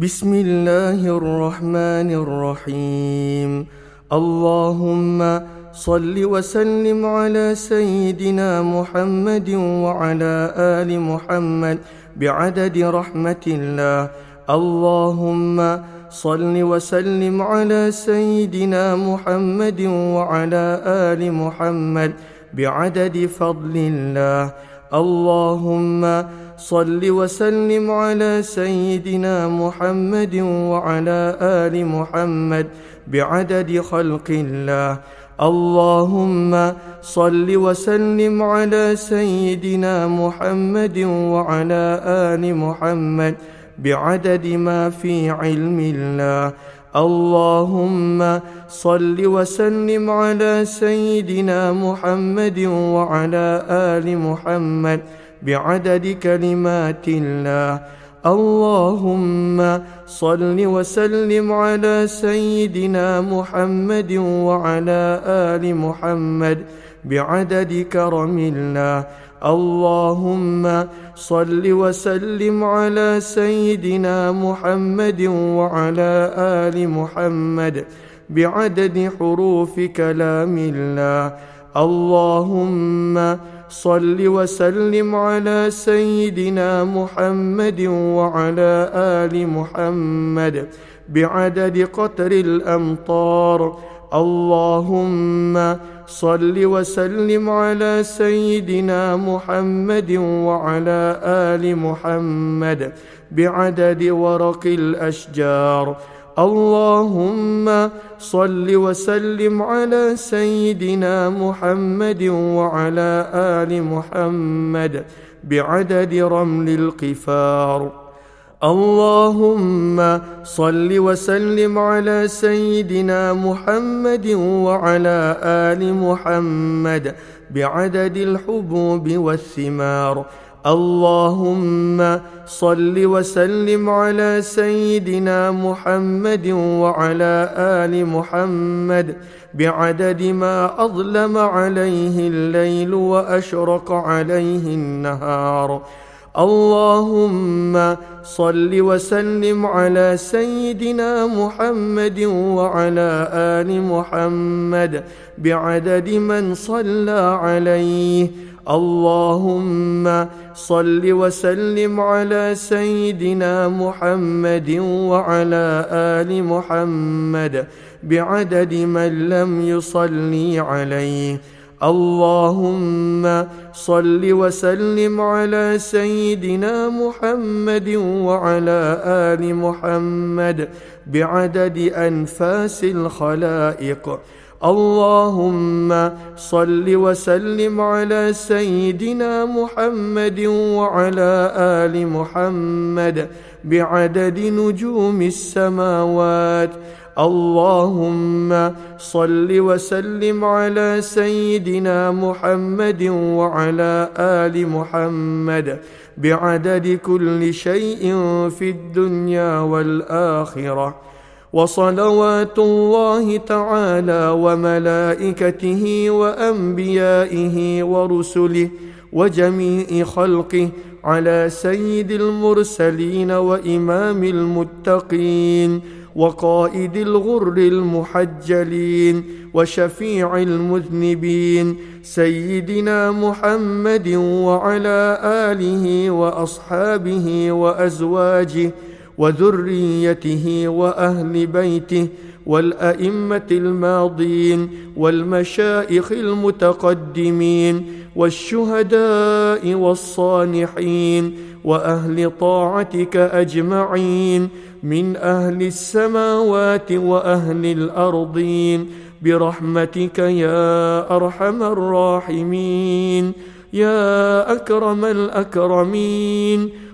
بسم الله الرحمن الرحيم اللهم صل وسلم على سيدنا محمد وعلى ال محمد بعدد رحمه الله اللهم صل وسلم على سيدنا محمد وعلى ال محمد بعدد فضل الله اللهم صل وسلم على سيدنا محمد وعلى آل محمد بعدد خلق الله. اللهم صل وسلم على سيدنا محمد وعلى آل محمد بعدد ما في علم الله. اللهم صل وسلم على سيدنا محمد وعلى آل محمد بعدد كلمات الله. اللهم صل وسلم على سيدنا محمد وعلى آل محمد بعدد كرم الله. اللهم صل وسلم على سيدنا محمد وعلى آل محمد بعدد حروف كلام الله. اللهم صل وسلم على سيدنا محمد وعلى آل محمد بعدد قطر الأمطار. اللهم صل وسلم على سيدنا محمد وعلى آل محمد بعدد ورق الأشجار. اللهم صل وسلم على سيدنا محمد وعلى آل محمد بعدد رمل القفار. اللهم صل وسلم على سيدنا محمد وعلى آل محمد بعدد الحبوب والثمار. اللهم صل وسلم على سيدنا محمد وعلى آل محمد بعدد ما أظلم عليه الليل وأشرق عليه النهار. اللهم صل وسلم على سيدنا محمد وعلى آل محمد بعدد من صلى عليه. اللهم صل وسلم على سيدنا محمد وعلى آل محمد بعدد من لم يصلي عليه. اللهم صل وسلم على سيدنا محمد وعلى آل محمد بعدد أنفاس الخلائق. اللهم صل وسلم على سيدنا محمد وعلى آل محمد بعدد نجوم السماوات. اللهم صل وسلم على سيدنا محمد وعلى آل محمد بعدد كل شيء في الدنيا والآخرة. وصلوات الله تعالى وملائكته وأنبيائه ورسله وجميع خلقه على سيد المرسلين وإمام المتقين وقائد الغر المحجلين وشفيع المذنبين سيدنا محمد وعلى آله وأصحابه وأزواجه وذريته وأهل بيته والأئمة الماضين والمشائخ المتقدمين والشهداء والصالحين وأهل طاعتك أجمعين من أهل السماوات وأهل الأرضين برحمتك يا أرحم الراحمين يا أكرم الأكرمين